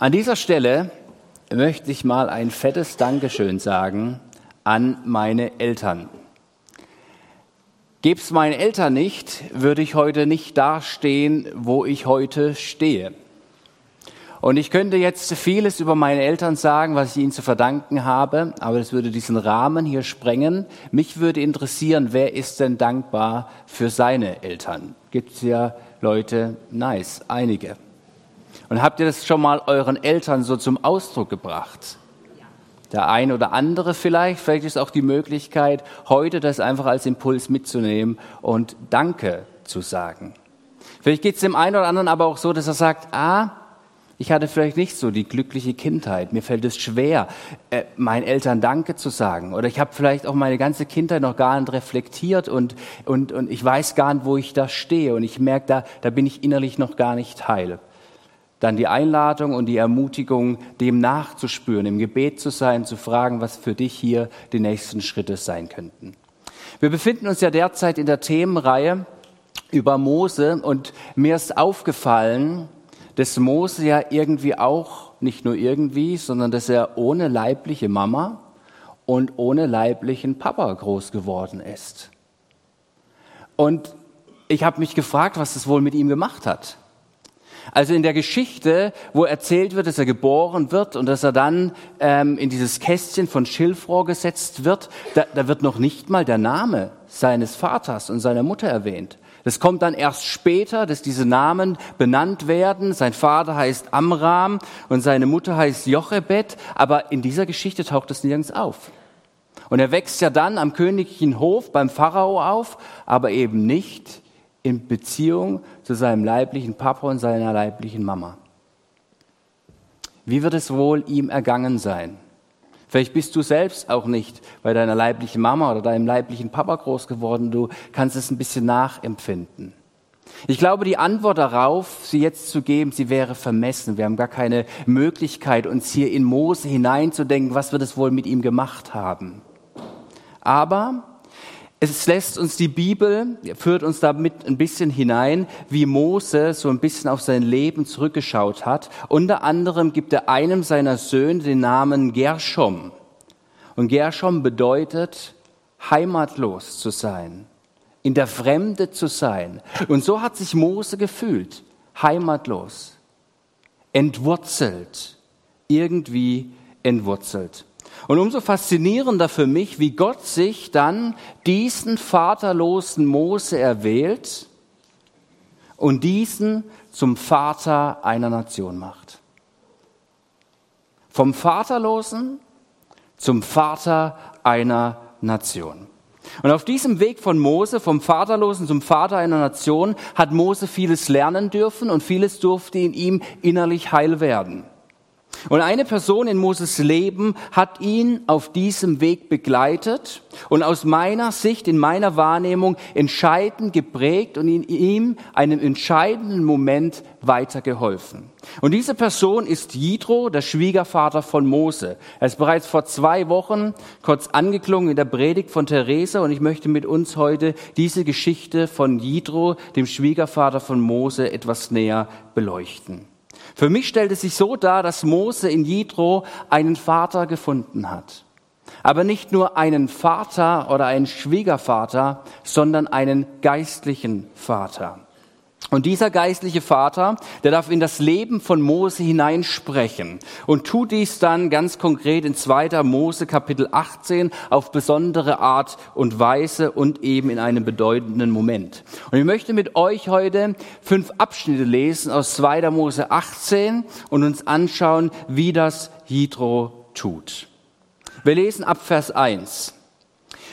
An dieser Stelle möchte ich mal ein fettes Dankeschön sagen an meine Eltern. Gäbe es meinen Eltern nicht, würde ich heute nicht dastehen, wo ich heute stehe. Und ich könnte jetzt vieles über meine Eltern sagen, was ich ihnen zu verdanken habe, aber das würde diesen Rahmen hier sprengen. Mich würde interessieren, wer ist denn dankbar für seine Eltern? Gibt es ja Leute, nice, einige. Und habt ihr das schon mal euren Eltern so zum Ausdruck gebracht? Der ein oder andere vielleicht, vielleicht ist auch die Möglichkeit, heute das einfach als Impuls mitzunehmen und Danke zu sagen. Vielleicht geht es dem einen oder anderen aber auch so, dass er sagt, ah, ich hatte vielleicht nicht so die glückliche Kindheit. Mir fällt es schwer, äh, meinen Eltern Danke zu sagen. Oder ich habe vielleicht auch meine ganze Kindheit noch gar nicht reflektiert und, und, und ich weiß gar nicht, wo ich da stehe. Und ich merke, da, da bin ich innerlich noch gar nicht heil dann die Einladung und die Ermutigung, dem nachzuspüren, im Gebet zu sein, zu fragen, was für dich hier die nächsten Schritte sein könnten. Wir befinden uns ja derzeit in der Themenreihe über Mose und mir ist aufgefallen, dass Mose ja irgendwie auch, nicht nur irgendwie, sondern dass er ohne leibliche Mama und ohne leiblichen Papa groß geworden ist. Und ich habe mich gefragt, was das wohl mit ihm gemacht hat. Also in der Geschichte, wo erzählt wird, dass er geboren wird und dass er dann ähm, in dieses Kästchen von Schilfrohr gesetzt wird, da, da wird noch nicht mal der Name seines Vaters und seiner Mutter erwähnt. Das kommt dann erst später, dass diese Namen benannt werden. Sein Vater heißt Amram und seine Mutter heißt Jochebed, aber in dieser Geschichte taucht es nirgends auf. Und er wächst ja dann am königlichen Hof beim Pharao auf, aber eben nicht in Beziehung zu seinem leiblichen Papa und seiner leiblichen Mama. Wie wird es wohl ihm ergangen sein? Vielleicht bist du selbst auch nicht bei deiner leiblichen Mama oder deinem leiblichen Papa groß geworden. Du kannst es ein bisschen nachempfinden. Ich glaube, die Antwort darauf, sie jetzt zu geben, sie wäre vermessen. Wir haben gar keine Möglichkeit, uns hier in Mose hineinzudenken, was wird es wohl mit ihm gemacht haben. Aber es lässt uns die Bibel, führt uns damit ein bisschen hinein, wie Mose so ein bisschen auf sein Leben zurückgeschaut hat. Unter anderem gibt er einem seiner Söhne den Namen Gershom. Und Gershom bedeutet, heimatlos zu sein, in der Fremde zu sein. Und so hat sich Mose gefühlt, heimatlos, entwurzelt, irgendwie entwurzelt. Und umso faszinierender für mich, wie Gott sich dann diesen vaterlosen Mose erwählt und diesen zum Vater einer Nation macht. Vom Vaterlosen zum Vater einer Nation. Und auf diesem Weg von Mose, vom Vaterlosen zum Vater einer Nation, hat Mose vieles lernen dürfen und vieles durfte in ihm innerlich heil werden. Und eine Person in Moses Leben hat ihn auf diesem Weg begleitet und aus meiner Sicht, in meiner Wahrnehmung entscheidend geprägt und in ihm einem entscheidenden Moment weitergeholfen. Und diese Person ist Jitro, der Schwiegervater von Mose. Er ist bereits vor zwei Wochen kurz angeklungen in der Predigt von Theresa und ich möchte mit uns heute diese Geschichte von Jitro, dem Schwiegervater von Mose, etwas näher beleuchten. Für mich stellt es sich so dar, dass Mose in Jitro einen Vater gefunden hat. Aber nicht nur einen Vater oder einen Schwiegervater, sondern einen geistlichen Vater. Und dieser geistliche Vater, der darf in das Leben von Mose hineinsprechen und tut dies dann ganz konkret in 2. Mose Kapitel 18 auf besondere Art und Weise und eben in einem bedeutenden Moment. Und ich möchte mit euch heute fünf Abschnitte lesen aus 2. Mose 18 und uns anschauen, wie das Hydro tut. Wir lesen ab Vers 1.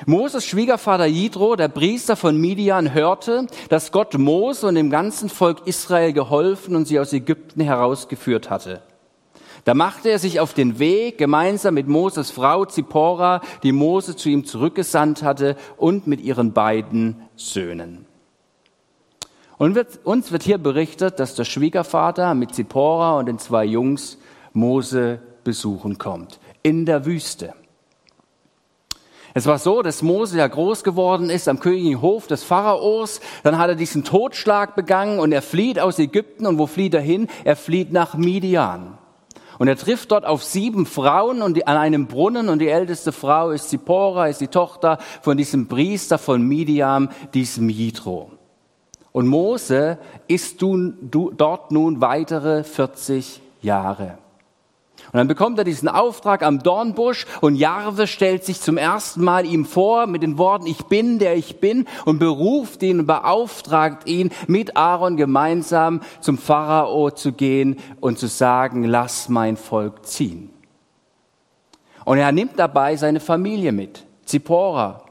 Moses Schwiegervater Jidro, der Priester von Midian, hörte, dass Gott Mose und dem ganzen Volk Israel geholfen und sie aus Ägypten herausgeführt hatte. Da machte er sich auf den Weg, gemeinsam mit Moses Frau Zippora, die Mose zu ihm zurückgesandt hatte, und mit ihren beiden Söhnen. Und wird, uns wird hier berichtet, dass der Schwiegervater mit Zippora und den zwei Jungs Mose besuchen kommt. In der Wüste. Es war so, dass Mose ja groß geworden ist am königlichen Hof des Pharaos. Dann hat er diesen Totschlag begangen und er flieht aus Ägypten. Und wo flieht er hin? Er flieht nach Midian. Und er trifft dort auf sieben Frauen und die, an einem Brunnen und die älteste Frau ist Zippora, ist die Tochter von diesem Priester von Midian, diesem Jitro. Und Mose ist dort nun weitere 40 Jahre. Und dann bekommt er diesen Auftrag am Dornbusch und Jarve stellt sich zum ersten Mal ihm vor mit den Worten, ich bin, der ich bin und beruft ihn und beauftragt ihn, mit Aaron gemeinsam zum Pharao zu gehen und zu sagen, lass mein Volk ziehen. Und er nimmt dabei seine Familie mit, Zippora,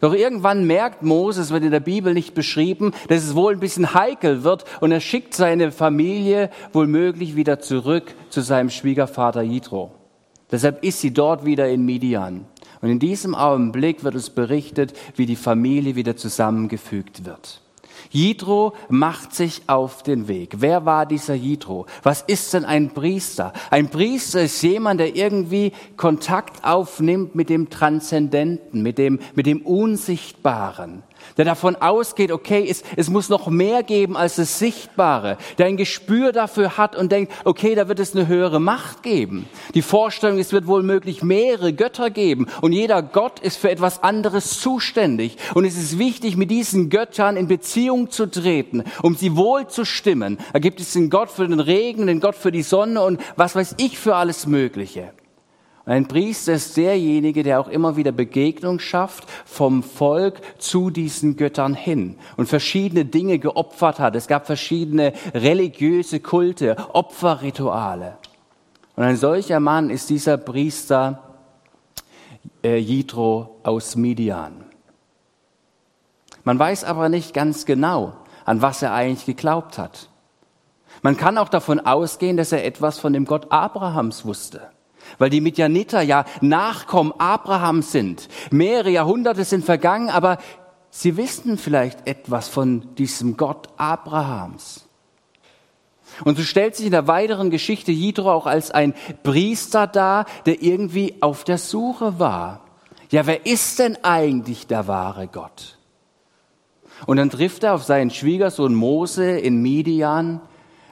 doch irgendwann merkt Moses, wird in der Bibel nicht beschrieben, dass es wohl ein bisschen heikel wird und er schickt seine Familie wohl möglich wieder zurück zu seinem Schwiegervater Jitro. Deshalb ist sie dort wieder in Midian. Und in diesem Augenblick wird uns berichtet, wie die Familie wieder zusammengefügt wird. Jitro macht sich auf den Weg. Wer war dieser Jitro? Was ist denn ein Priester? Ein Priester ist jemand, der irgendwie Kontakt aufnimmt mit dem Transzendenten, mit dem, mit dem Unsichtbaren der davon ausgeht, okay, es, es muss noch mehr geben als das Sichtbare, der ein Gespür dafür hat und denkt, okay, da wird es eine höhere Macht geben. Die Vorstellung, es wird wohl möglich mehrere Götter geben und jeder Gott ist für etwas anderes zuständig. Und es ist wichtig, mit diesen Göttern in Beziehung zu treten, um sie wohl zu stimmen. Da gibt es den Gott für den Regen, den Gott für die Sonne und was weiß ich für alles Mögliche. Ein Priester ist derjenige, der auch immer wieder Begegnung schafft vom Volk zu diesen Göttern hin und verschiedene Dinge geopfert hat. Es gab verschiedene religiöse Kulte, Opferrituale. Und ein solcher Mann ist dieser Priester äh, Jitro aus Midian. Man weiß aber nicht ganz genau, an was er eigentlich geglaubt hat. Man kann auch davon ausgehen, dass er etwas von dem Gott Abrahams wusste weil die Midianiter ja Nachkommen Abrahams sind. Mehrere Jahrhunderte sind vergangen, aber sie wissen vielleicht etwas von diesem Gott Abrahams. Und so stellt sich in der weiteren Geschichte Jitro auch als ein Priester dar, der irgendwie auf der Suche war. Ja, wer ist denn eigentlich der wahre Gott? Und dann trifft er auf seinen Schwiegersohn Mose in Midian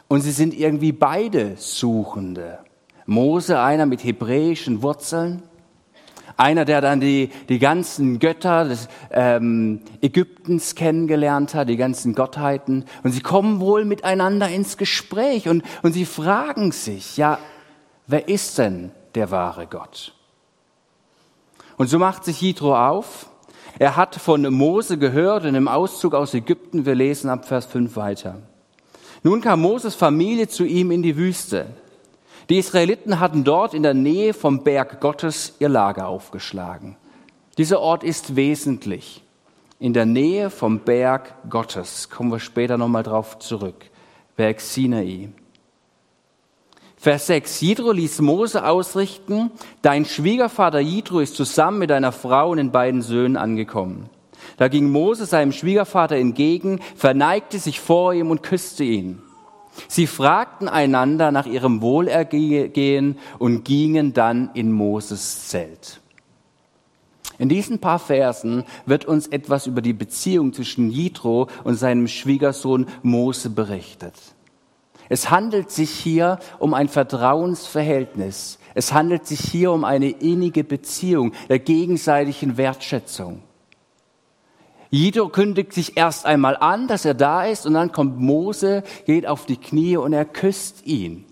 und sie sind irgendwie beide Suchende. Mose, einer mit hebräischen Wurzeln, einer, der dann die, die ganzen Götter des ähm, Ägyptens kennengelernt hat, die ganzen Gottheiten. Und sie kommen wohl miteinander ins Gespräch und, und sie fragen sich, ja, wer ist denn der wahre Gott? Und so macht sich Jitro auf. Er hat von Mose gehört in dem Auszug aus Ägypten. Wir lesen ab Vers 5 weiter. Nun kam Moses Familie zu ihm in die Wüste. Die Israeliten hatten dort in der Nähe vom Berg Gottes ihr Lager aufgeschlagen. Dieser Ort ist wesentlich. In der Nähe vom Berg Gottes. Kommen wir später nochmal drauf zurück. Berg Sinai. Vers 6. Jidro ließ Mose ausrichten, dein Schwiegervater Jidro ist zusammen mit deiner Frau und den beiden Söhnen angekommen. Da ging Mose seinem Schwiegervater entgegen, verneigte sich vor ihm und küsste ihn. Sie fragten einander nach ihrem Wohlergehen und gingen dann in Moses Zelt. In diesen paar Versen wird uns etwas über die Beziehung zwischen Jitro und seinem Schwiegersohn Mose berichtet. Es handelt sich hier um ein Vertrauensverhältnis. Es handelt sich hier um eine innige Beziehung der gegenseitigen Wertschätzung. Jeder kündigt sich erst einmal an, dass er da ist, und dann kommt Mose, geht auf die Knie und er küsst ihn.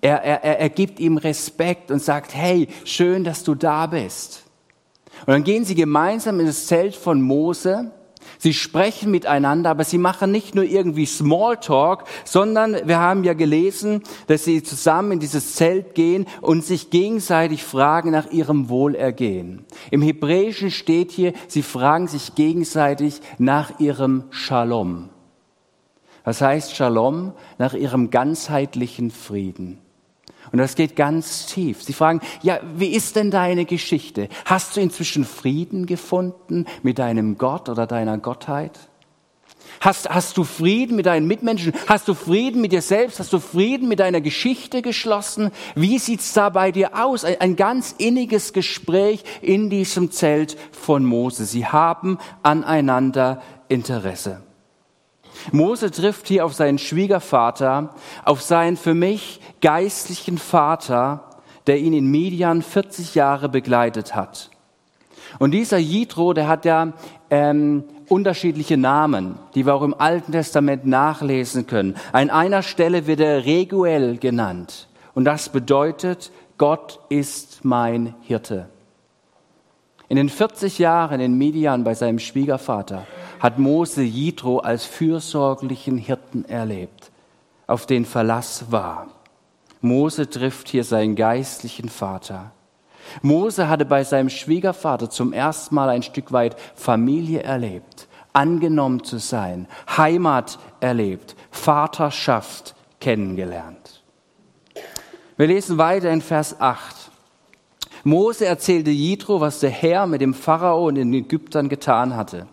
Er, er, er gibt ihm Respekt und sagt, hey, schön, dass du da bist. Und dann gehen sie gemeinsam in das Zelt von Mose Sie sprechen miteinander, aber sie machen nicht nur irgendwie Smalltalk, sondern wir haben ja gelesen, dass sie zusammen in dieses Zelt gehen und sich gegenseitig fragen nach ihrem Wohlergehen. Im Hebräischen steht hier, sie fragen sich gegenseitig nach ihrem Shalom. Was heißt Shalom? Nach ihrem ganzheitlichen Frieden. Und das geht ganz tief. Sie fragen, ja, wie ist denn deine Geschichte? Hast du inzwischen Frieden gefunden mit deinem Gott oder deiner Gottheit? Hast, hast du Frieden mit deinen Mitmenschen? Hast du Frieden mit dir selbst? Hast du Frieden mit deiner Geschichte geschlossen? Wie sieht's da bei dir aus? Ein, ein ganz inniges Gespräch in diesem Zelt von Mose. Sie haben aneinander Interesse. Mose trifft hier auf seinen Schwiegervater, auf seinen für mich geistlichen Vater, der ihn in Midian 40 Jahre begleitet hat. Und dieser Jitro, der hat ja ähm, unterschiedliche Namen, die wir auch im Alten Testament nachlesen können. An einer Stelle wird er Reguel genannt. Und das bedeutet, Gott ist mein Hirte. In den 40 Jahren in Midian bei seinem Schwiegervater hat Mose Jitro als fürsorglichen Hirten erlebt, auf den Verlass war. Mose trifft hier seinen geistlichen Vater. Mose hatte bei seinem Schwiegervater zum ersten Mal ein Stück weit Familie erlebt, angenommen zu sein, Heimat erlebt, Vaterschaft kennengelernt. Wir lesen weiter in Vers 8. Mose erzählte Jitro, was der Herr mit dem Pharao und den Ägyptern getan hatte,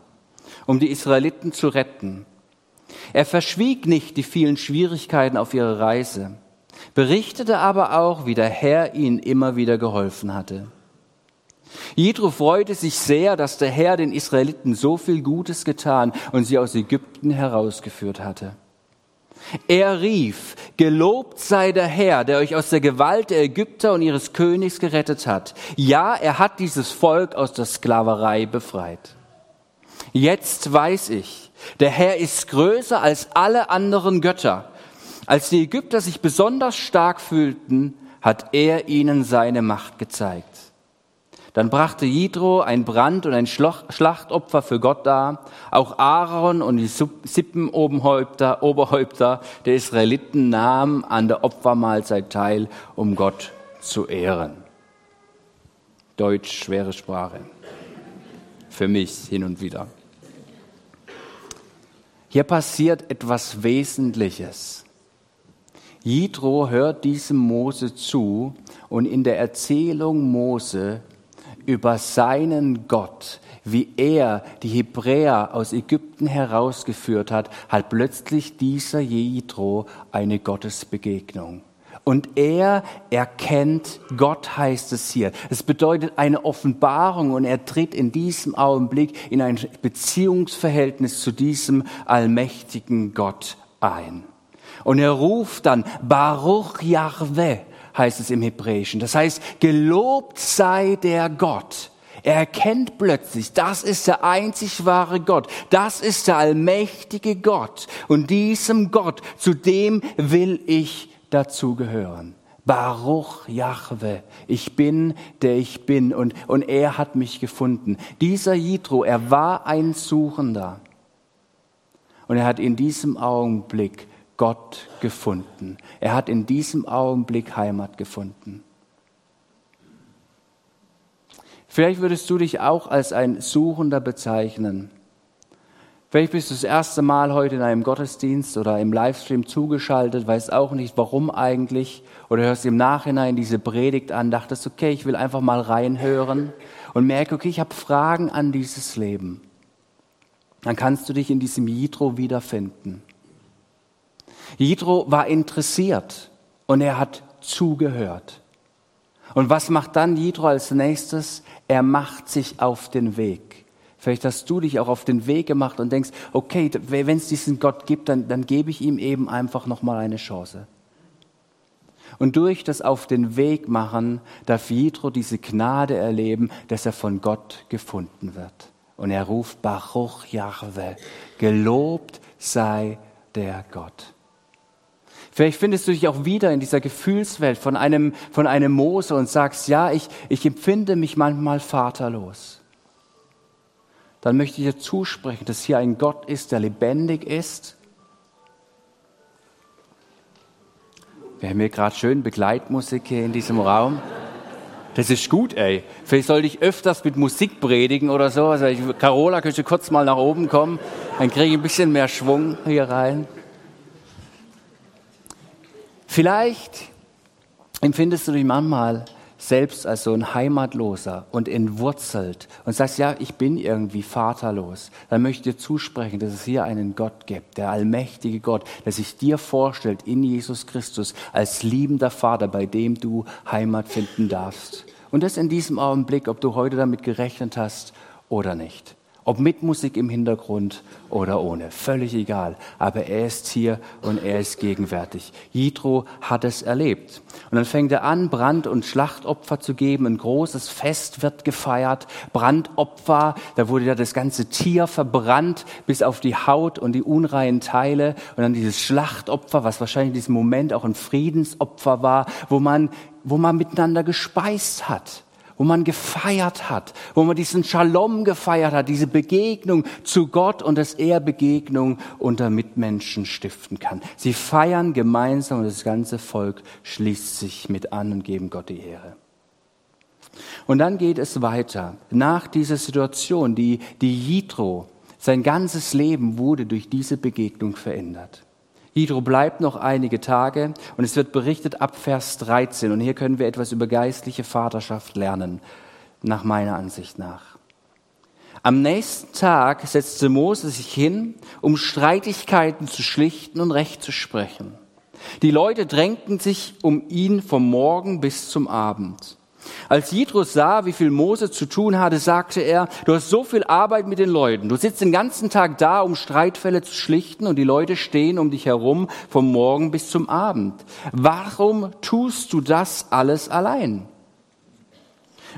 um die Israeliten zu retten. Er verschwieg nicht die vielen Schwierigkeiten auf ihrer Reise berichtete aber auch, wie der Herr ihnen immer wieder geholfen hatte. Jethro freute sich sehr, dass der Herr den Israeliten so viel Gutes getan und sie aus Ägypten herausgeführt hatte. Er rief, gelobt sei der Herr, der euch aus der Gewalt der Ägypter und ihres Königs gerettet hat. Ja, er hat dieses Volk aus der Sklaverei befreit. Jetzt weiß ich, der Herr ist größer als alle anderen Götter als die Ägypter sich besonders stark fühlten, hat er ihnen seine Macht gezeigt. Dann brachte Jidro ein Brand- und ein Schlachtopfer für Gott dar. Auch Aaron und die Sippenoberhäupter Oberhäupter der Israeliten nahmen an der Opfermahlzeit teil, um Gott zu ehren. Deutsch, schwere Sprache. Für mich hin und wieder. Hier passiert etwas Wesentliches. Jitro hört diesem Mose zu und in der Erzählung Mose über seinen Gott, wie er die Hebräer aus Ägypten herausgeführt hat, hat plötzlich dieser Jitro eine Gottesbegegnung. Und er erkennt Gott, heißt es hier. Es bedeutet eine Offenbarung und er tritt in diesem Augenblick in ein Beziehungsverhältnis zu diesem allmächtigen Gott ein. Und er ruft dann, Baruch Yahweh, heißt es im Hebräischen. Das heißt, gelobt sei der Gott. Er erkennt plötzlich, das ist der einzig wahre Gott, das ist der allmächtige Gott. Und diesem Gott, zu dem will ich dazugehören. Baruch Yahweh, ich bin, der ich bin und, und er hat mich gefunden. Dieser Jitro, er war ein Suchender und er hat in diesem Augenblick Gott gefunden. Er hat in diesem Augenblick Heimat gefunden. Vielleicht würdest du dich auch als ein Suchender bezeichnen. Vielleicht bist du das erste Mal heute in einem Gottesdienst oder im Livestream zugeschaltet, weißt auch nicht, warum eigentlich, oder hörst im Nachhinein diese Predigt an, dachtest, okay, ich will einfach mal reinhören und merke, okay, ich habe Fragen an dieses Leben. Dann kannst du dich in diesem Jitro wiederfinden. Jitro war interessiert und er hat zugehört. Und was macht dann Jitro als nächstes? Er macht sich auf den Weg. Vielleicht hast du dich auch auf den Weg gemacht und denkst, okay, wenn es diesen Gott gibt, dann, dann gebe ich ihm eben einfach nochmal eine Chance. Und durch das Auf den Weg machen darf Jitro diese Gnade erleben, dass er von Gott gefunden wird. Und er ruft Baruch Yahweh, gelobt sei der Gott. Vielleicht findest du dich auch wieder in dieser Gefühlswelt von einem, von einem Mose und sagst, ja, ich, ich empfinde mich manchmal vaterlos. Dann möchte ich dir zusprechen, dass hier ein Gott ist, der lebendig ist. Wir haben hier gerade schön Begleitmusik hier in diesem Raum. Das ist gut, ey. Vielleicht sollte ich öfters mit Musik predigen oder so. Also ich, Carola, könnte kurz mal nach oben kommen. Dann kriege ich ein bisschen mehr Schwung hier rein. Vielleicht empfindest du dich manchmal selbst als so ein Heimatloser und entwurzelt und sagst, ja, ich bin irgendwie vaterlos, dann möchte ich dir zusprechen, dass es hier einen Gott gibt, der allmächtige Gott, der sich dir vorstellt in Jesus Christus als liebender Vater, bei dem du Heimat finden darfst. Und das in diesem Augenblick, ob du heute damit gerechnet hast oder nicht. Ob mit Musik im Hintergrund oder ohne, völlig egal. Aber er ist hier und er ist gegenwärtig. Jitro hat es erlebt. Und dann fängt er an, Brand- und Schlachtopfer zu geben. Ein großes Fest wird gefeiert. Brandopfer, da wurde ja das ganze Tier verbrannt bis auf die Haut und die unreinen Teile. Und dann dieses Schlachtopfer, was wahrscheinlich in diesem Moment auch ein Friedensopfer war, wo man, wo man miteinander gespeist hat wo man gefeiert hat, wo man diesen Shalom gefeiert hat, diese Begegnung zu Gott und dass er Begegnung unter Mitmenschen stiften kann. Sie feiern gemeinsam und das ganze Volk schließt sich mit an und geben Gott die Ehre. Und dann geht es weiter. Nach dieser Situation, die, die Jitro, sein ganzes Leben wurde durch diese Begegnung verändert. Jitro bleibt noch einige Tage und es wird berichtet ab Vers 13. Und hier können wir etwas über geistliche Vaterschaft lernen, nach meiner Ansicht nach. Am nächsten Tag setzte Mose sich hin, um Streitigkeiten zu schlichten und Recht zu sprechen. Die Leute drängten sich um ihn vom Morgen bis zum Abend. Als Jitro sah, wie viel Mose zu tun hatte, sagte er, du hast so viel Arbeit mit den Leuten. Du sitzt den ganzen Tag da, um Streitfälle zu schlichten und die Leute stehen um dich herum vom Morgen bis zum Abend. Warum tust du das alles allein?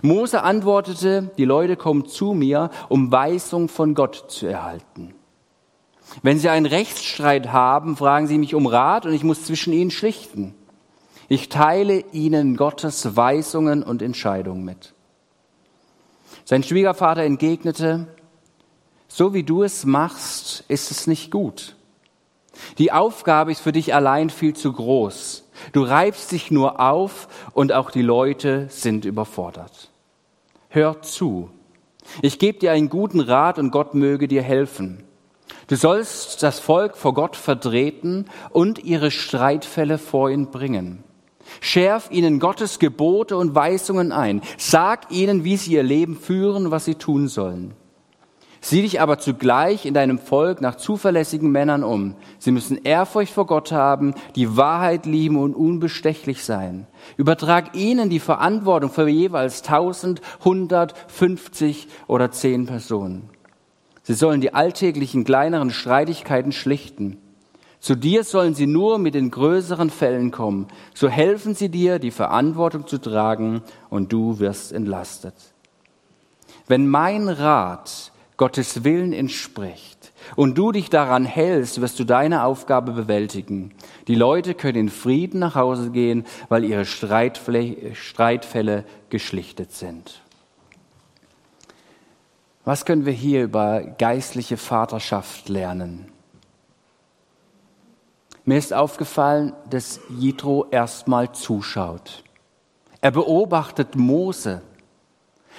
Mose antwortete, die Leute kommen zu mir, um Weisung von Gott zu erhalten. Wenn sie einen Rechtsstreit haben, fragen sie mich um Rat und ich muss zwischen ihnen schlichten. Ich teile ihnen Gottes Weisungen und Entscheidungen mit. Sein Schwiegervater entgegnete, so wie du es machst, ist es nicht gut. Die Aufgabe ist für dich allein viel zu groß. Du reibst dich nur auf und auch die Leute sind überfordert. Hör zu. Ich gebe dir einen guten Rat und Gott möge dir helfen. Du sollst das Volk vor Gott vertreten und ihre Streitfälle vor ihn bringen. Schärf ihnen Gottes Gebote und Weisungen ein. Sag ihnen, wie sie ihr Leben führen, was sie tun sollen. Sieh dich aber zugleich in deinem Volk nach zuverlässigen Männern um. Sie müssen Ehrfurcht vor Gott haben, die Wahrheit lieben und unbestechlich sein. Übertrag ihnen die Verantwortung für jeweils tausend, hundert, fünfzig oder zehn Personen. Sie sollen die alltäglichen kleineren Streitigkeiten schlichten. Zu dir sollen sie nur mit den größeren Fällen kommen. So helfen sie dir, die Verantwortung zu tragen und du wirst entlastet. Wenn mein Rat Gottes Willen entspricht und du dich daran hältst, wirst du deine Aufgabe bewältigen. Die Leute können in Frieden nach Hause gehen, weil ihre Streitfälle geschlichtet sind. Was können wir hier über geistliche Vaterschaft lernen? Mir ist aufgefallen, dass Jitro erstmal zuschaut. Er beobachtet Mose.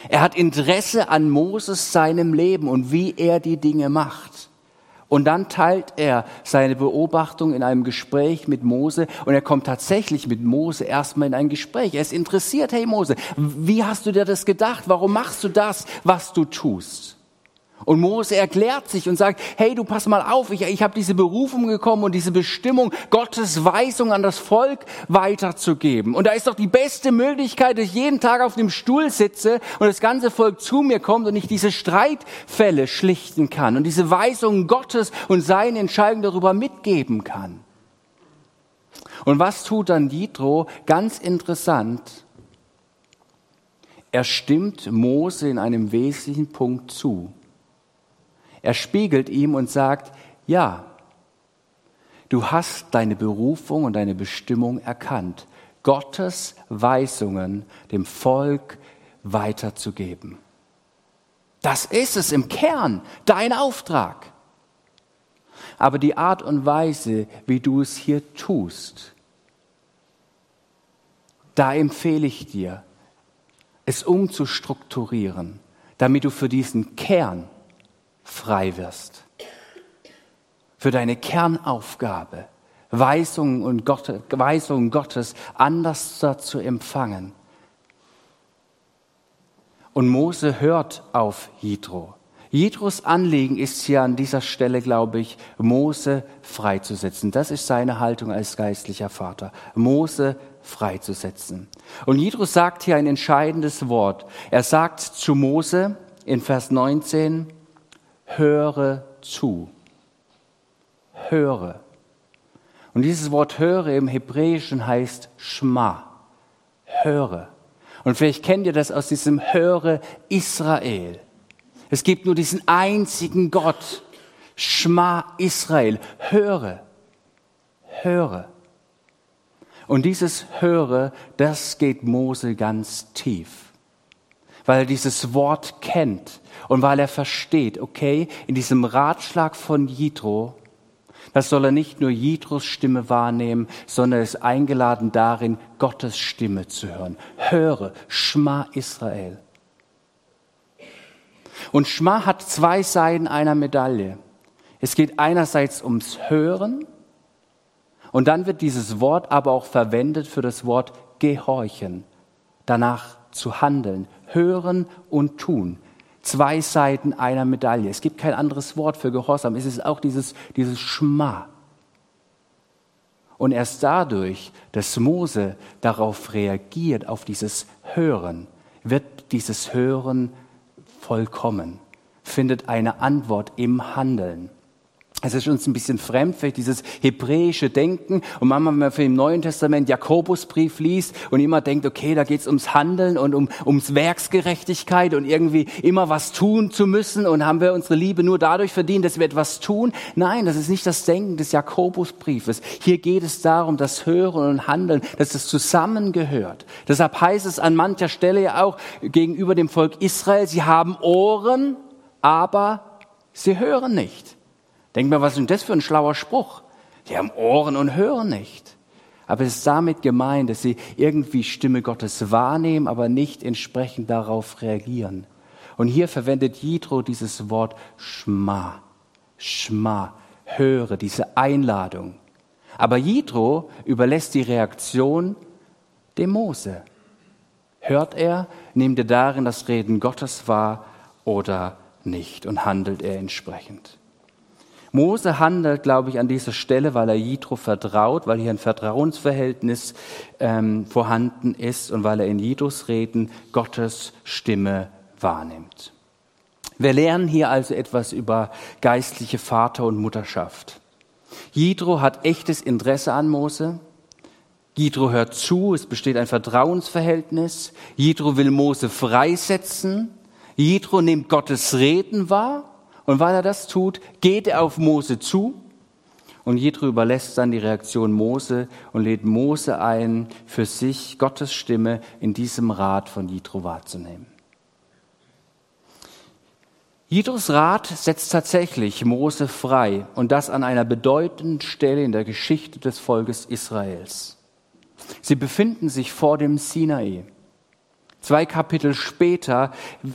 Er hat Interesse an Moses seinem Leben und wie er die Dinge macht. Und dann teilt er seine Beobachtung in einem Gespräch mit Mose und er kommt tatsächlich mit Mose erstmal in ein Gespräch. Er ist interessiert, hey Mose, wie hast du dir das gedacht? Warum machst du das, was du tust? Und Mose erklärt sich und sagt, hey, du pass mal auf, ich, ich habe diese Berufung gekommen und diese Bestimmung, Gottes Weisung an das Volk weiterzugeben. Und da ist doch die beste Möglichkeit, dass ich jeden Tag auf dem Stuhl sitze und das ganze Volk zu mir kommt und ich diese Streitfälle schlichten kann und diese Weisungen Gottes und seine Entscheidung darüber mitgeben kann. Und was tut dann Jitro? Ganz interessant. Er stimmt Mose in einem wesentlichen Punkt zu. Er spiegelt ihm und sagt, ja, du hast deine Berufung und deine Bestimmung erkannt, Gottes Weisungen dem Volk weiterzugeben. Das ist es im Kern, dein Auftrag. Aber die Art und Weise, wie du es hier tust, da empfehle ich dir, es umzustrukturieren, damit du für diesen Kern frei wirst. Für deine Kernaufgabe, Weisungen, und Gott, Weisungen Gottes anders zu empfangen. Und Mose hört auf Jitro. Jitros Anliegen ist hier an dieser Stelle, glaube ich, Mose freizusetzen. Das ist seine Haltung als geistlicher Vater. Mose freizusetzen. Und Jitro sagt hier ein entscheidendes Wort. Er sagt zu Mose in Vers 19, höre zu. Höre. Und dieses Wort höre im Hebräischen heißt Schma. Höre. Und vielleicht kennt ihr das aus diesem Höre Israel. Es gibt nur diesen einzigen Gott. Schma Israel. Höre. Höre. Und dieses Höre, das geht Mose ganz tief, weil er dieses Wort kennt und weil er versteht, okay, in diesem Ratschlag von Jitro, das soll er nicht nur Jitros Stimme wahrnehmen, sondern er ist eingeladen darin, Gottes Stimme zu hören. Höre, Schma Israel. Und Schma hat zwei Seiten einer Medaille. Es geht einerseits ums Hören und dann wird dieses Wort aber auch verwendet für das Wort gehorchen, danach zu handeln, hören und tun. Zwei Seiten einer Medaille. Es gibt kein anderes Wort für Gehorsam. Es ist auch dieses, dieses Schma. Und erst dadurch, dass Mose darauf reagiert, auf dieses Hören, wird dieses Hören vollkommen, findet eine Antwort im Handeln. Es ist uns ein bisschen fremd, vielleicht dieses hebräische Denken. Und manchmal, wenn man für im Neuen Testament Jakobusbrief liest und immer denkt, okay, da geht's ums Handeln und um, ums Werksgerechtigkeit und irgendwie immer was tun zu müssen und haben wir unsere Liebe nur dadurch verdient, dass wir etwas tun. Nein, das ist nicht das Denken des Jakobusbriefes. Hier geht es darum, das Hören und Handeln, dass das zusammengehört. Deshalb heißt es an mancher Stelle ja auch gegenüber dem Volk Israel, sie haben Ohren, aber sie hören nicht. Denkt mal, was ist denn das für ein schlauer Spruch? Die haben Ohren und hören nicht. Aber es ist damit gemeint, dass sie irgendwie Stimme Gottes wahrnehmen, aber nicht entsprechend darauf reagieren. Und hier verwendet Jitro dieses Wort Schma. Schma. Höre, diese Einladung. Aber Jitro überlässt die Reaktion dem Mose. Hört er, nimmt er darin das Reden Gottes wahr oder nicht und handelt er entsprechend. Mose handelt, glaube ich, an dieser Stelle, weil er Jitro vertraut, weil hier ein Vertrauensverhältnis ähm, vorhanden ist und weil er in Jitros Reden Gottes Stimme wahrnimmt. Wir lernen hier also etwas über geistliche Vater- und Mutterschaft. Jitro hat echtes Interesse an Mose. Jitro hört zu, es besteht ein Vertrauensverhältnis. Jitro will Mose freisetzen. Jitro nimmt Gottes Reden wahr und weil er das tut, geht er auf Mose zu und Jethro überlässt dann die Reaktion Mose und lädt Mose ein, für sich Gottes Stimme in diesem Rat von Jethro wahrzunehmen. Jethros Rat setzt tatsächlich Mose frei und das an einer bedeutenden Stelle in der Geschichte des Volkes Israels. Sie befinden sich vor dem Sinai. Zwei Kapitel später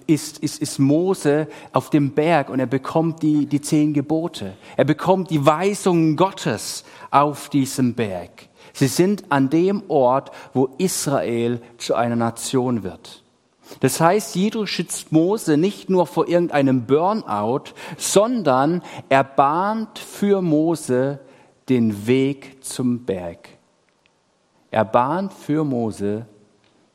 ist, ist, ist Mose auf dem Berg und er bekommt die, die zehn Gebote. Er bekommt die Weisungen Gottes auf diesem Berg. Sie sind an dem Ort, wo Israel zu einer Nation wird. Das heißt, Jidro schützt Mose nicht nur vor irgendeinem Burnout, sondern er bahnt für Mose den Weg zum Berg. Er bahnt für Mose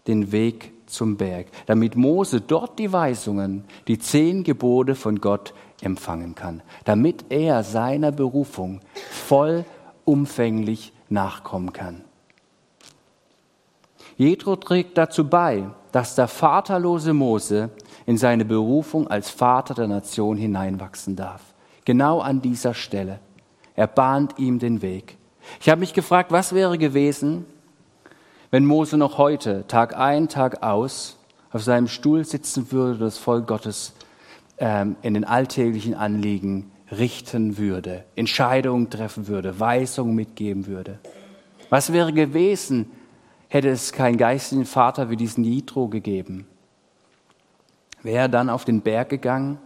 den Weg zum Berg, damit Mose dort die Weisungen, die zehn Gebote von Gott empfangen kann, damit er seiner Berufung vollumfänglich nachkommen kann. Jethro trägt dazu bei, dass der vaterlose Mose in seine Berufung als Vater der Nation hineinwachsen darf. Genau an dieser Stelle. Er bahnt ihm den Weg. Ich habe mich gefragt, was wäre gewesen, wenn Mose noch heute, Tag ein, Tag aus, auf seinem Stuhl sitzen würde, das Volk Gottes ähm, in den alltäglichen Anliegen richten würde, Entscheidungen treffen würde, Weisungen mitgeben würde. Was wäre gewesen, hätte es keinen geistigen Vater wie diesen Jitro gegeben? Wäre er dann auf den Berg gegangen?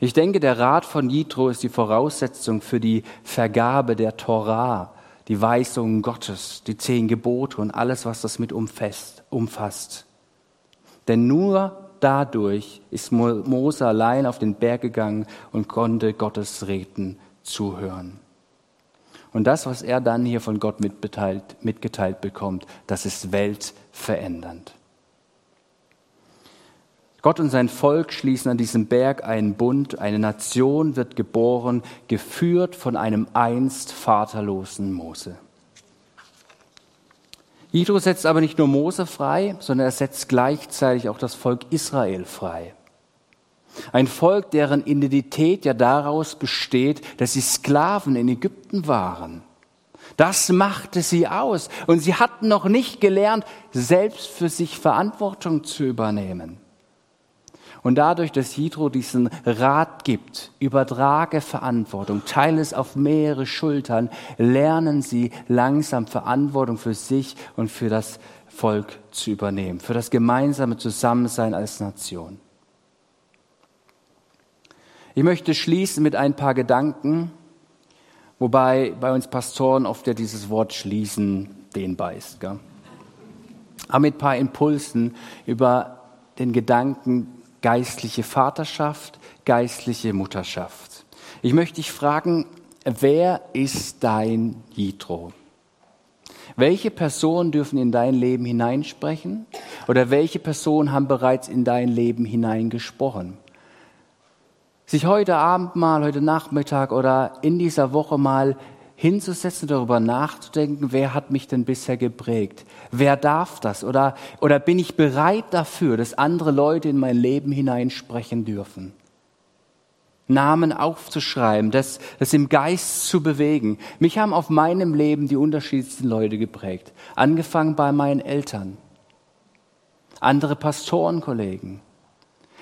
Ich denke, der Rat von Jitro ist die Voraussetzung für die Vergabe der Torah, die Weisungen Gottes, die zehn Gebote und alles, was das mit umfasst. Denn nur dadurch ist Mose allein auf den Berg gegangen und konnte Gottes Reden zuhören. Und das, was er dann hier von Gott mitgeteilt, bekommt, das ist weltverändernd. Gott und sein Volk schließen an diesem Berg einen Bund, eine Nation wird geboren, geführt von einem einst vaterlosen Mose. Jethro setzt aber nicht nur Mose frei, sondern er setzt gleichzeitig auch das Volk Israel frei. Ein Volk, deren Identität ja daraus besteht, dass sie Sklaven in Ägypten waren. Das machte sie aus. Und sie hatten noch nicht gelernt, selbst für sich Verantwortung zu übernehmen. Und dadurch, dass Hydro diesen Rat gibt, übertrage Verantwortung, teile es auf mehrere Schultern, lernen sie langsam Verantwortung für sich und für das Volk zu übernehmen, für das gemeinsame Zusammensein als Nation. Ich möchte schließen mit ein paar Gedanken, wobei bei uns Pastoren oft ja dieses Wort schließen dehnbar ist. Gell? Aber mit ein paar Impulsen über den Gedanken, geistliche Vaterschaft, geistliche Mutterschaft. Ich möchte dich fragen, wer ist dein Jitro? Welche Personen dürfen in dein Leben hineinsprechen? Oder welche Personen haben bereits in dein Leben hineingesprochen? Sich heute Abend mal, heute Nachmittag oder in dieser Woche mal hinzusetzen, darüber nachzudenken, wer hat mich denn bisher geprägt? Wer darf das? Oder, oder bin ich bereit dafür, dass andere Leute in mein Leben hineinsprechen dürfen? Namen aufzuschreiben, das, das im Geist zu bewegen. Mich haben auf meinem Leben die unterschiedlichsten Leute geprägt. Angefangen bei meinen Eltern, andere Pastorenkollegen,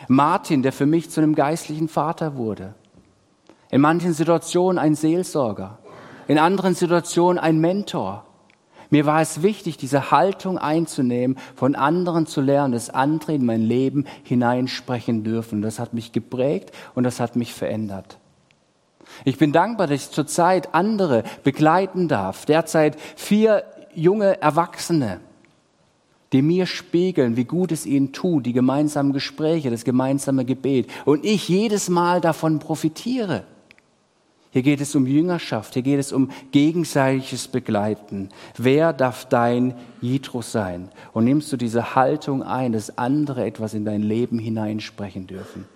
Martin, der für mich zu einem geistlichen Vater wurde. In manchen Situationen ein Seelsorger in anderen Situationen ein Mentor. Mir war es wichtig, diese Haltung einzunehmen, von anderen zu lernen, dass andere in mein Leben hineinsprechen dürfen. Das hat mich geprägt und das hat mich verändert. Ich bin dankbar, dass ich zurzeit andere begleiten darf. Derzeit vier junge Erwachsene, die mir spiegeln, wie gut es ihnen tut, die gemeinsamen Gespräche, das gemeinsame Gebet. Und ich jedes Mal davon profitiere. Hier geht es um Jüngerschaft, hier geht es um gegenseitiges Begleiten. Wer darf dein Jitro sein? Und nimmst du diese Haltung ein, dass andere etwas in dein Leben hineinsprechen dürfen?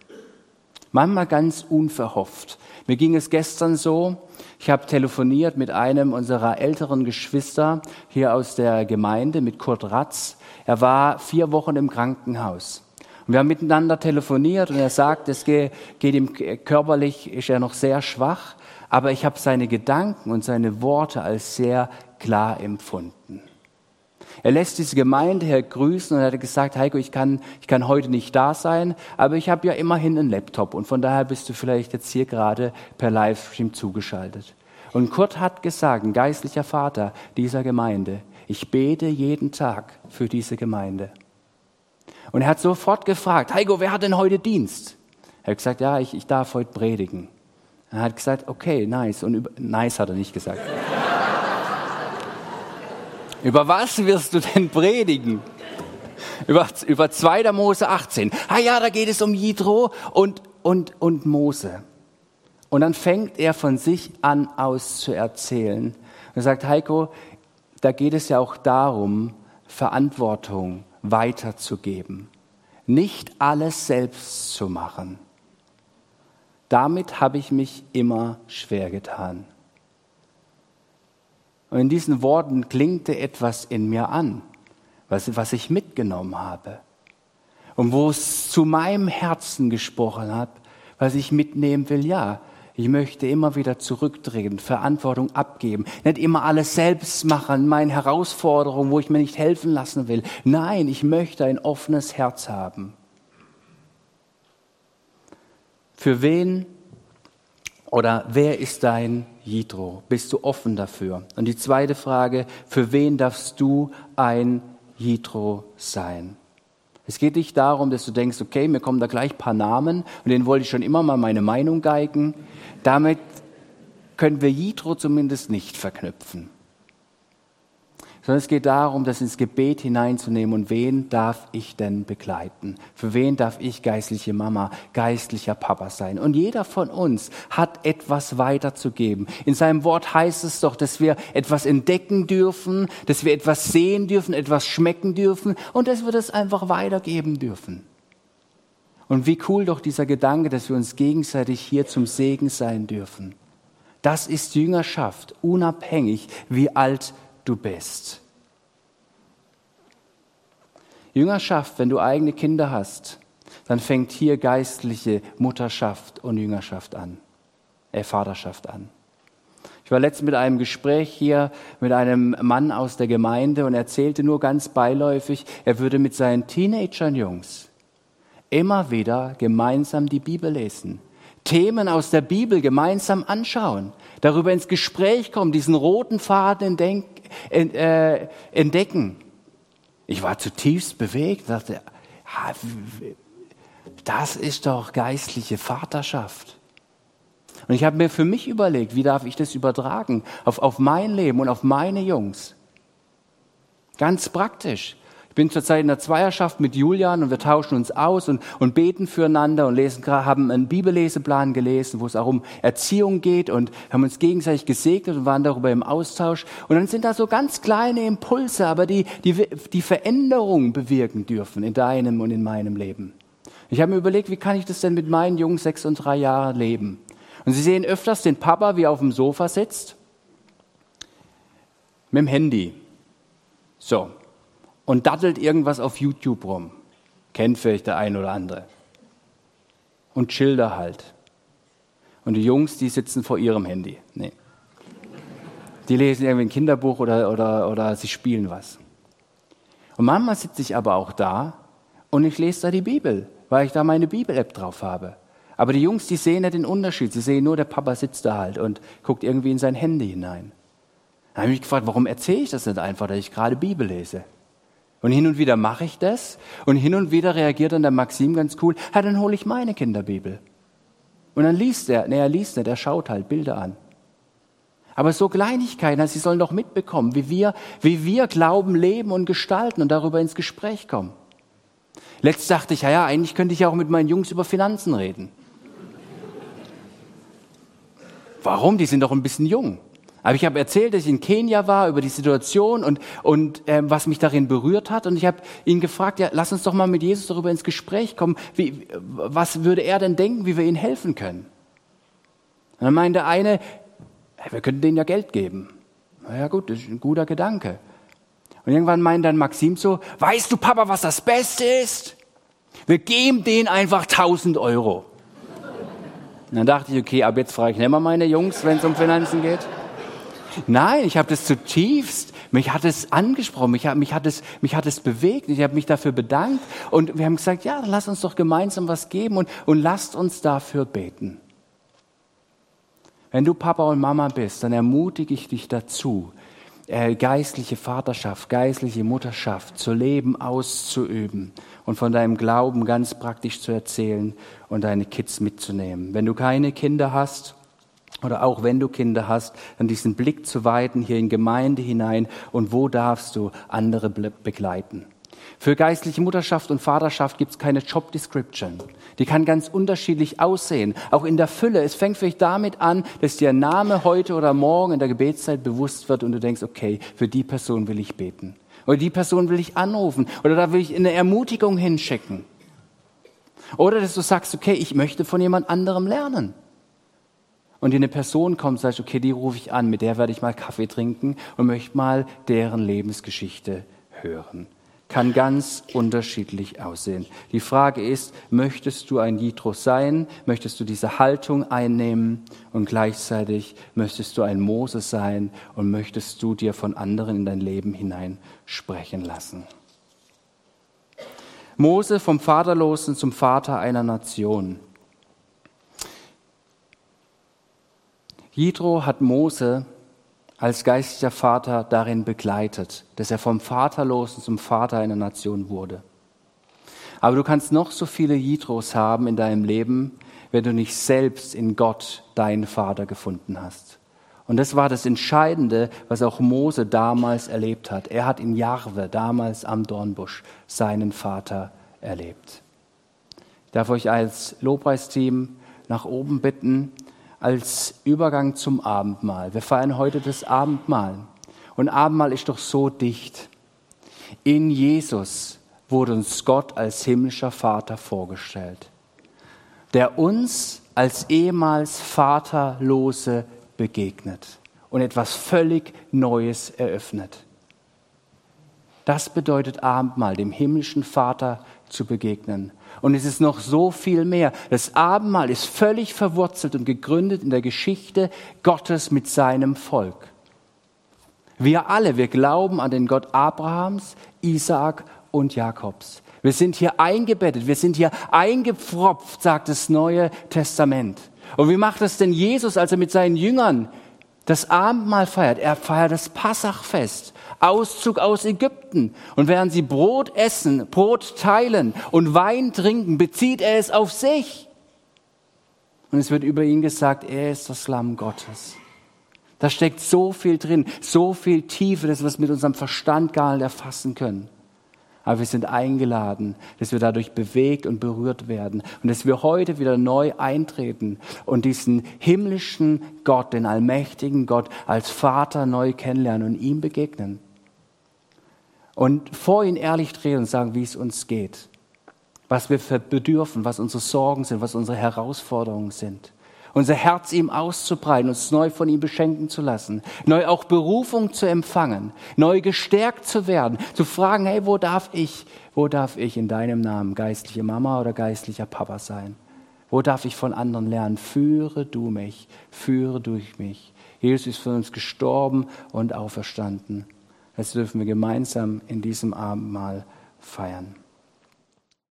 Manchmal ganz unverhofft. Mir ging es gestern so, ich habe telefoniert mit einem unserer älteren Geschwister hier aus der Gemeinde, mit Kurt Ratz. Er war vier Wochen im Krankenhaus. Und wir haben miteinander telefoniert und er sagt, es geht, geht ihm körperlich, ist er noch sehr schwach, aber ich habe seine Gedanken und seine Worte als sehr klar empfunden. Er lässt diese Gemeinde her grüßen und hat gesagt, Heiko, ich kann, ich kann heute nicht da sein, aber ich habe ja immerhin einen Laptop und von daher bist du vielleicht jetzt hier gerade per Livestream zugeschaltet. Und Kurt hat gesagt, ein geistlicher Vater dieser Gemeinde, ich bete jeden Tag für diese Gemeinde. Und er hat sofort gefragt, Heiko, wer hat denn heute Dienst? Er hat gesagt, ja, ich, ich darf heute predigen. Er hat gesagt, okay, nice. Und über, nice hat er nicht gesagt. über was wirst du denn predigen? Über, über 2. Mose 18. Ah ja, da geht es um Jitro und, und, und Mose. Und dann fängt er von sich an aus zu erzählen. Er sagt, Heiko, da geht es ja auch darum, Verantwortung weiterzugeben. Nicht alles selbst zu machen. Damit habe ich mich immer schwer getan. Und in diesen Worten klingte etwas in mir an, was, was ich mitgenommen habe. Und wo es zu meinem Herzen gesprochen hat, was ich mitnehmen will, ja, ich möchte immer wieder zurücktreten, Verantwortung abgeben, nicht immer alles selbst machen, meine Herausforderungen, wo ich mir nicht helfen lassen will. Nein, ich möchte ein offenes Herz haben. Für wen oder wer ist dein Jitro? Bist du offen dafür? Und die zweite Frage, für wen darfst du ein Jitro sein? Es geht nicht darum, dass du denkst, okay, mir kommen da gleich ein paar Namen und denen wollte ich schon immer mal meine Meinung geigen. Damit können wir Jitro zumindest nicht verknüpfen sondern es geht darum, das ins Gebet hineinzunehmen. Und wen darf ich denn begleiten? Für wen darf ich geistliche Mama, geistlicher Papa sein? Und jeder von uns hat etwas weiterzugeben. In seinem Wort heißt es doch, dass wir etwas entdecken dürfen, dass wir etwas sehen dürfen, etwas schmecken dürfen und dass wir das einfach weitergeben dürfen. Und wie cool doch dieser Gedanke, dass wir uns gegenseitig hier zum Segen sein dürfen. Das ist Jüngerschaft, unabhängig, wie alt du bist. Jüngerschaft, wenn du eigene Kinder hast, dann fängt hier geistliche Mutterschaft und Jüngerschaft an, äh, Vaterschaft an. Ich war letztens mit einem Gespräch hier mit einem Mann aus der Gemeinde und erzählte nur ganz beiläufig, er würde mit seinen Teenagern Jungs immer wieder gemeinsam die Bibel lesen, Themen aus der Bibel gemeinsam anschauen, darüber ins Gespräch kommen, diesen roten Faden äh, entdecken. Ich war zutiefst bewegt, dachte, das ist doch geistliche Vaterschaft. Und ich habe mir für mich überlegt, wie darf ich das übertragen auf, auf mein Leben und auf meine Jungs. Ganz praktisch. Ich bin zurzeit in der Zweierschaft mit Julian und wir tauschen uns aus und, und beten füreinander und lesen, haben einen Bibelleseplan gelesen, wo es auch um Erziehung geht und haben uns gegenseitig gesegnet und waren darüber im Austausch. Und dann sind da so ganz kleine Impulse, aber die, die, die Veränderung bewirken dürfen in deinem und in meinem Leben. Ich habe mir überlegt, wie kann ich das denn mit meinen Jungs sechs und drei Jahren leben? Und sie sehen öfters den Papa, wie er auf dem Sofa sitzt, mit dem Handy. So, und dattelt irgendwas auf YouTube rum. Kennt vielleicht der ein oder andere. Und Schilder halt. Und die Jungs, die sitzen vor ihrem Handy. Nee. Die lesen irgendwie ein Kinderbuch oder, oder, oder sie spielen was. Und manchmal sitze ich aber auch da und ich lese da die Bibel, weil ich da meine Bibel-App drauf habe. Aber die Jungs, die sehen ja den Unterschied. Sie sehen nur, der Papa sitzt da halt und guckt irgendwie in sein Handy hinein. Da habe ich mich gefragt, warum erzähle ich das nicht einfach, dass ich gerade Bibel lese? Und hin und wieder mache ich das und hin und wieder reagiert dann der Maxim ganz cool, ja, dann hole ich meine Kinderbibel. Und dann liest er, nee, er liest nicht, er schaut halt Bilder an. Aber so Kleinigkeiten, also sie sollen doch mitbekommen, wie wir, wie wir Glauben leben und gestalten und darüber ins Gespräch kommen. Letzt dachte ich, ja, ja, eigentlich könnte ich ja auch mit meinen Jungs über Finanzen reden. Warum? Die sind doch ein bisschen jung. Aber ich habe erzählt, dass ich in Kenia war, über die Situation und, und äh, was mich darin berührt hat. Und ich habe ihn gefragt, ja, lass uns doch mal mit Jesus darüber ins Gespräch kommen. Wie, was würde er denn denken, wie wir ihm helfen können? Und dann meinte eine, wir könnten denen ja Geld geben. Na ja gut, das ist ein guter Gedanke. Und irgendwann meint dann Maxim so, weißt du Papa, was das Beste ist? Wir geben denen einfach 1000 Euro. Und dann dachte ich, okay, ab jetzt frage ich nicht mehr meine Jungs, wenn es um Finanzen geht. Nein, ich habe das zutiefst, mich hat es angesprochen, mich hat, mich hat, es, mich hat es bewegt, ich habe mich dafür bedankt und wir haben gesagt, ja, lass uns doch gemeinsam was geben und, und lasst uns dafür beten. Wenn du Papa und Mama bist, dann ermutige ich dich dazu, äh, geistliche Vaterschaft, geistliche Mutterschaft zu leben, auszuüben und von deinem Glauben ganz praktisch zu erzählen und deine Kids mitzunehmen. Wenn du keine Kinder hast, oder auch wenn du Kinder hast, dann diesen Blick zu weiten hier in Gemeinde hinein und wo darfst du andere begleiten. Für geistliche Mutterschaft und Vaterschaft gibt es keine Job Description. Die kann ganz unterschiedlich aussehen, auch in der Fülle. Es fängt vielleicht damit an, dass dir Name heute oder morgen in der Gebetszeit bewusst wird und du denkst, okay, für die Person will ich beten. Oder die Person will ich anrufen. Oder da will ich eine Ermutigung hinschicken. Oder dass du sagst, okay, ich möchte von jemand anderem lernen und eine Person kommt, sagst, okay, die rufe ich an, mit der werde ich mal Kaffee trinken und möchte mal deren Lebensgeschichte hören. Kann ganz unterschiedlich aussehen. Die Frage ist, möchtest du ein Jitro sein? Möchtest du diese Haltung einnehmen? Und gleichzeitig möchtest du ein Mose sein? Und möchtest du dir von anderen in dein Leben hinein sprechen lassen? Mose vom Vaterlosen zum Vater einer Nation. Jitro hat Mose als geistlicher Vater darin begleitet, dass er vom Vaterlosen zum Vater einer Nation wurde. Aber du kannst noch so viele Jitros haben in deinem Leben, wenn du nicht selbst in Gott deinen Vater gefunden hast. Und das war das Entscheidende, was auch Mose damals erlebt hat. Er hat in Jahwe, damals am Dornbusch, seinen Vater erlebt. Ich darf euch als Lobpreisteam nach oben bitten als Übergang zum Abendmahl. Wir feiern heute das Abendmahl. Und Abendmahl ist doch so dicht. In Jesus wurde uns Gott als himmlischer Vater vorgestellt. der uns als ehemals Vaterlose begegnet und etwas völlig Neues eröffnet. Das bedeutet Abendmahl, dem himmlischen Vater zu begegnen. Und es ist noch so viel mehr. Das Abendmahl ist völlig verwurzelt und gegründet in der Geschichte Gottes mit seinem Volk. Wir alle, wir glauben an den Gott Abrahams, Isaak und Jakobs. Wir sind hier eingebettet, wir sind hier eingepfropft, sagt das Neue Testament. Und wie macht es denn Jesus, als er mit seinen Jüngern das Abendmahl feiert? Er feiert das Passachfest, Auszug aus Ägypten. Und während sie Brot essen, Brot teilen und Wein trinken, bezieht er es auf sich. Und es wird über ihn gesagt, er ist das Lamm Gottes. Da steckt so viel drin, so viel Tiefe, dass wir es mit unserem Verstand gar nicht erfassen können. Aber wir sind eingeladen, dass wir dadurch bewegt und berührt werden und dass wir heute wieder neu eintreten und diesen himmlischen Gott, den allmächtigen Gott als Vater neu kennenlernen und ihm begegnen. Und vor ihn ehrlich treten und sagen, wie es uns geht, was wir bedürfen, was unsere Sorgen sind, was unsere Herausforderungen sind unser Herz ihm auszubreiten, uns neu von ihm beschenken zu lassen, neu auch Berufung zu empfangen, neu gestärkt zu werden, zu fragen, hey, wo darf ich, wo darf ich in deinem Namen geistliche Mama oder geistlicher Papa sein? Wo darf ich von anderen lernen? Führe du mich, führe durch mich. Jesus ist für uns gestorben und auferstanden. Das dürfen wir gemeinsam in diesem Abendmahl feiern.